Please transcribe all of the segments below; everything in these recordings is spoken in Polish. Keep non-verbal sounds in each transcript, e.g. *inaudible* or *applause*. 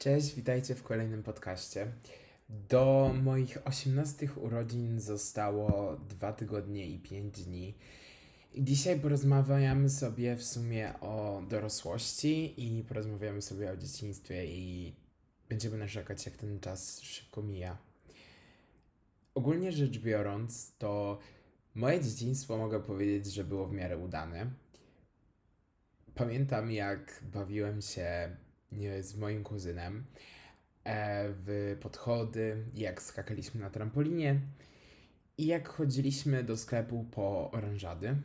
Cześć, witajcie w kolejnym podcaście. Do moich 18 urodzin zostało 2 tygodnie i 5 dni. Dzisiaj porozmawiamy sobie w sumie o dorosłości i porozmawiamy sobie o dzieciństwie i będziemy narzekać, jak ten czas szybko mija. Ogólnie rzecz biorąc, to moje dzieciństwo mogę powiedzieć, że było w miarę udane. Pamiętam, jak bawiłem się z moim kuzynem e, w podchody, jak skakaliśmy na trampolinie i jak chodziliśmy do sklepu po oranżady.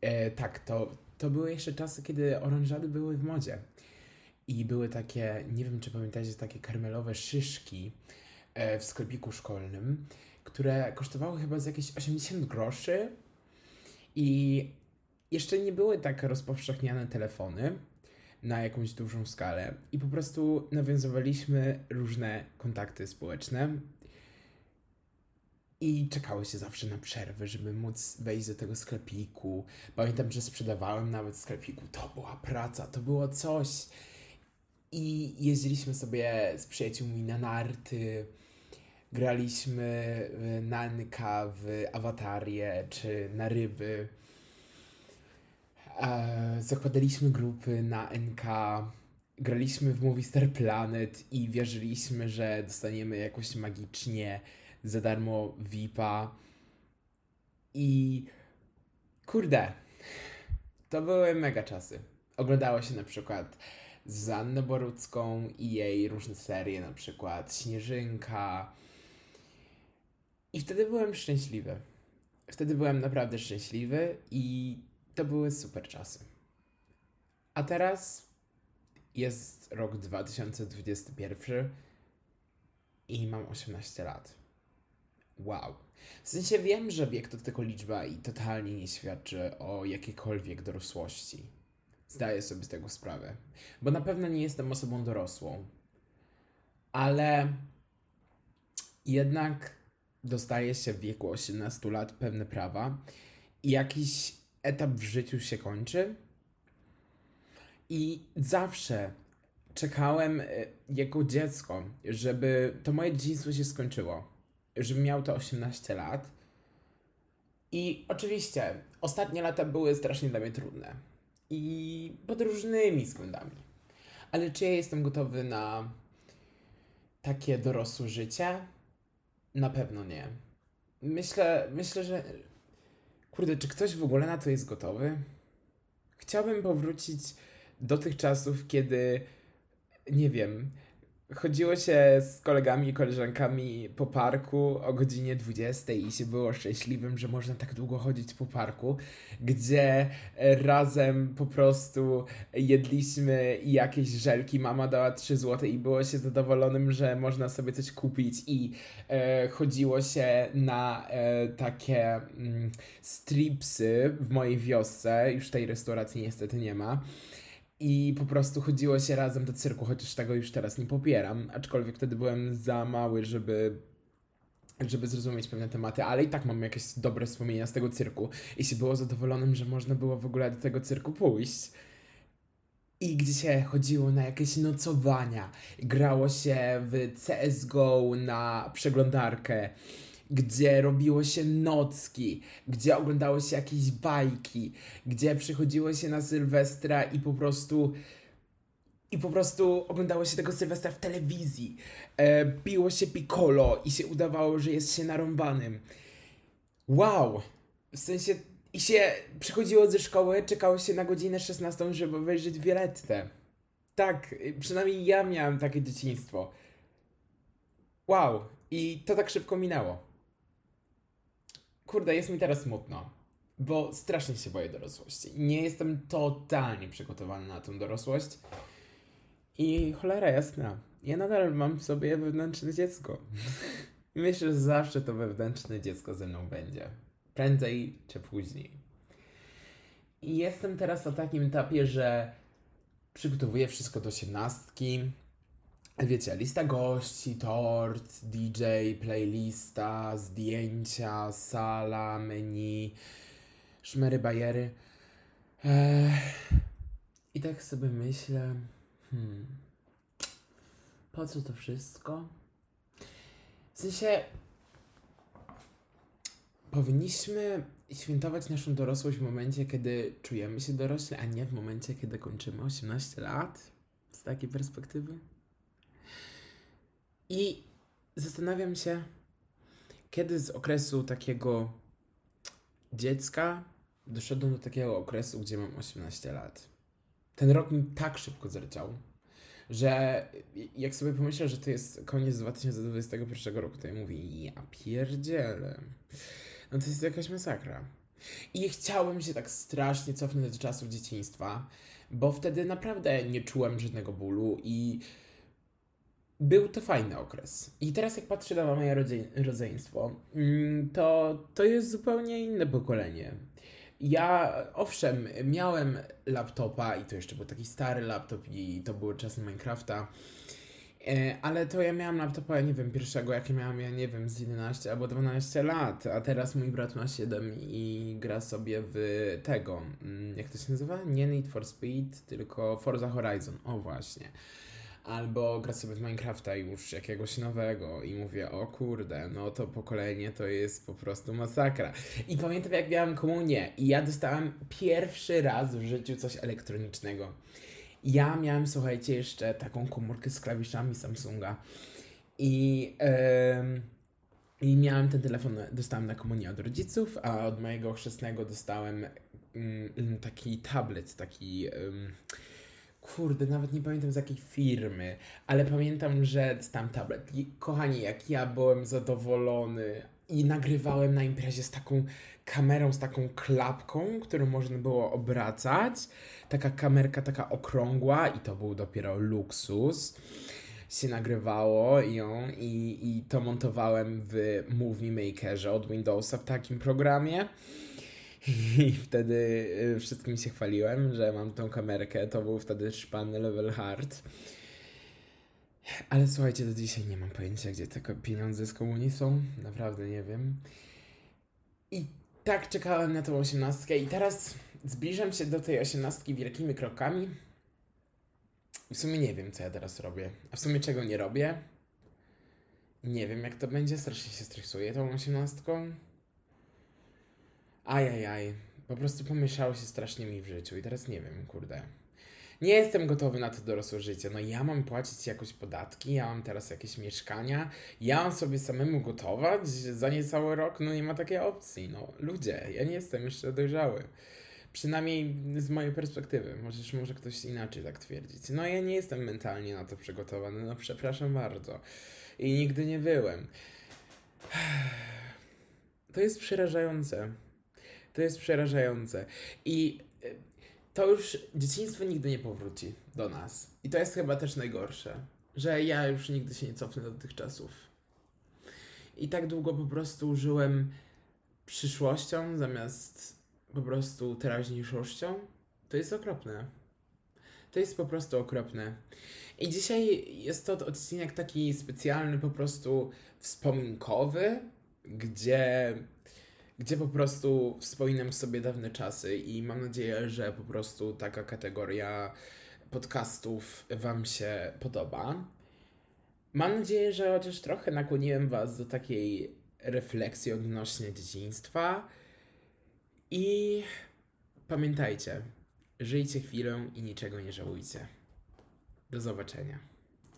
E, tak, to, to były jeszcze czasy, kiedy oranżady były w modzie. I były takie, nie wiem czy pamiętacie, takie karmelowe szyszki e, w sklepiku szkolnym, które kosztowały chyba z jakieś 80 groszy. I jeszcze nie były tak rozpowszechniane telefony na jakąś dużą skalę i po prostu nawiązywaliśmy różne kontakty społeczne i czekało się zawsze na przerwy, żeby móc wejść do tego sklepiku. Pamiętam, że sprzedawałem nawet w sklepiku. To była praca, to było coś. I jeździliśmy sobie z przyjaciółmi na narty, graliśmy na NK w awatarię czy na ryby. Zakładaliśmy grupy na NK, graliśmy w Movie Star Planet i wierzyliśmy, że dostaniemy jakoś magicznie za darmo VIPa. I kurde, to były mega czasy. Oglądało się na przykład z Anną Borucką i jej różne serie, na przykład Śnieżynka. I wtedy byłem szczęśliwy. Wtedy byłem naprawdę szczęśliwy i to były super czasy. A teraz jest rok 2021 i mam 18 lat. Wow. W sensie wiem, że wiek to tylko liczba i totalnie nie świadczy o jakiejkolwiek dorosłości. Zdaję sobie z tego sprawę. Bo na pewno nie jestem osobą dorosłą. Ale jednak dostaje się w wieku 18 lat pewne prawa i jakiś etap w życiu się kończy. I zawsze czekałem e, jako dziecko, żeby to moje dzieciństwo się skończyło. Żebym miał to 18 lat. I oczywiście ostatnie lata były strasznie dla mnie trudne. I pod różnymi względami. Ale czy ja jestem gotowy na takie dorosłe życie? Na pewno nie. Myślę, myślę, że Kurde, czy ktoś w ogóle na to jest gotowy? Chciałbym powrócić do tych czasów, kiedy nie wiem, chodziło się z kolegami i koleżankami po parku o godzinie 20 i się było szczęśliwym, że można tak długo chodzić po parku, gdzie razem po prostu jedliśmy jakieś żelki, mama dała 3 zł i było się zadowolonym, że można sobie coś kupić i e, chodziło się na e, takie mm, stripsy w mojej wiosce, już tej restauracji niestety nie ma i po prostu chodziło się razem do cyrku, chociaż tego już teraz nie popieram, aczkolwiek wtedy byłem za mały, żeby żeby zrozumieć pewne tematy, ale i tak mam jakieś dobre wspomnienia z tego cyrku. I się było zadowolonym, że można było w ogóle do tego cyrku pójść. I gdzie się chodziło na jakieś nocowania, grało się w CSGO na przeglądarkę, gdzie robiło się nocki, gdzie oglądało się jakieś bajki, gdzie przychodziło się na Sylwestra i po prostu i po prostu oglądało się tego Sylwestra w telewizji. E, piło się piccolo i się udawało, że jest się narąbanym. Wow! W sensie i się przychodziło ze szkoły, czekało się na godzinę 16, żeby obejrzeć Violettę. Tak, przynajmniej ja miałem takie dzieciństwo. Wow! I to tak szybko minęło kurde, jest mi teraz smutno, bo strasznie się boję dorosłości. Nie jestem totalnie przygotowany na tę dorosłość. I cholera jasna, ja nadal mam w sobie wewnętrzne dziecko. *laughs* Myślę, że zawsze to wewnętrzne dziecko ze mną będzie. Prędzej czy później. I jestem teraz na takim etapie, że przygotowuję wszystko do osiemnastki, wiecie, lista gości, tort, DJ, playlista, zdjęcia, sala, menu, szmery, bajery. Eee, I tak sobie myślę, hmm, po co to wszystko? W sensie, powinniśmy świętować naszą dorosłość w momencie, kiedy czujemy się dorośli, a nie w momencie, kiedy kończymy 18 lat? Z takiej perspektywy. I zastanawiam się, kiedy z okresu takiego dziecka doszedłem do takiego okresu, gdzie mam 18 lat. Ten rok mi tak szybko zleciał, że jak sobie pomyślę, że to jest koniec 2021 roku, to ja mówię, ja pierdzielę. No to jest jakaś masakra. I chciałem się tak strasznie cofnąć do czasów dzieciństwa, bo wtedy naprawdę nie czułem żadnego bólu i był to fajny okres. I teraz jak patrzę na moje rodze rodzeństwo, mm, to to jest zupełnie inne pokolenie. Ja, owszem, miałem laptopa i to jeszcze był taki stary laptop i to były czasy Minecrafta, e, ale to ja miałem laptopa, nie wiem, pierwszego, jakie miałem, ja nie wiem, z 11 albo 12 lat, a teraz mój brat ma 7 i gra sobie w tego, mm, jak to się nazywa? Nie Need for Speed, tylko Forza Horizon, o właśnie albo gra sobie w Minecrafta już jakiegoś nowego i mówię, o kurde, no to pokolenie to jest po prostu masakra. I pamiętam jak miałem komunię i ja dostałem pierwszy raz w życiu coś elektronicznego. Ja miałem, słuchajcie, jeszcze taką komórkę z klawiszami Samsunga i... Yy, i miałem ten telefon, dostałem na komunię od rodziców, a od mojego chrzestnego dostałem mm, taki tablet, taki kurde, nawet nie pamiętam z jakiej firmy, ale pamiętam, że tam tablet. I, kochani, jak ja byłem zadowolony i nagrywałem na imprezie z taką kamerą, z taką klapką, którą można było obracać. Taka kamerka taka okrągła i to był dopiero luksus. Się nagrywało ją i, i to montowałem w Movie Makerze od Windowsa w takim programie. *laughs* I wtedy y, wszystkim się chwaliłem, że mam tą kamerkę. To był wtedy szpany level hard. Ale słuchajcie, do dzisiaj nie mam pojęcia, gdzie te pieniądze z komunii są. Naprawdę nie wiem. I tak czekałem na tą osiemnastkę i teraz zbliżam się do tej osiemnastki wielkimi krokami. W sumie nie wiem, co ja teraz robię. A w sumie czego nie robię. Nie wiem, jak to będzie. Strasznie się stresuję tą osiemnastką. Ajajaj, po prostu pomieszało się strasznie mi w życiu i teraz nie wiem, kurde. Nie jestem gotowy na to dorosłe życie. No ja mam płacić jakoś podatki, ja mam teraz jakieś mieszkania, ja mam sobie samemu gotować za niecały rok, no nie ma takiej opcji. No ludzie, ja nie jestem jeszcze dojrzały. Przynajmniej z mojej perspektywy. Możesz, może ktoś inaczej tak twierdzić. No ja nie jestem mentalnie na to przygotowany, no przepraszam bardzo. I nigdy nie byłem. *sighs* To jest przerażające. To jest przerażające. I e, to już dzieciństwo nigdy nie powróci do nas. I to jest chyba też najgorsze, że ja już nigdy się nie cofnę do tych czasów. I tak długo po prostu żyłem przyszłością zamiast po prostu teraźniejszością. To jest okropne. To jest po prostu okropne. I dzisiaj jest to odcinek taki specjalny, po prostu wspominkowy, gdzie gdzie po prostu wspominam sobie dawne czasy i mam nadzieję, że po prostu taka kategoria podcastów Wam się podoba. Mam nadzieję, że chociaż trochę nakłoniłem Was do takiej refleksji odnośnie dzieciństwa. I pamiętajcie, żyjcie chwilę i niczego nie żałujcie. Do zobaczenia.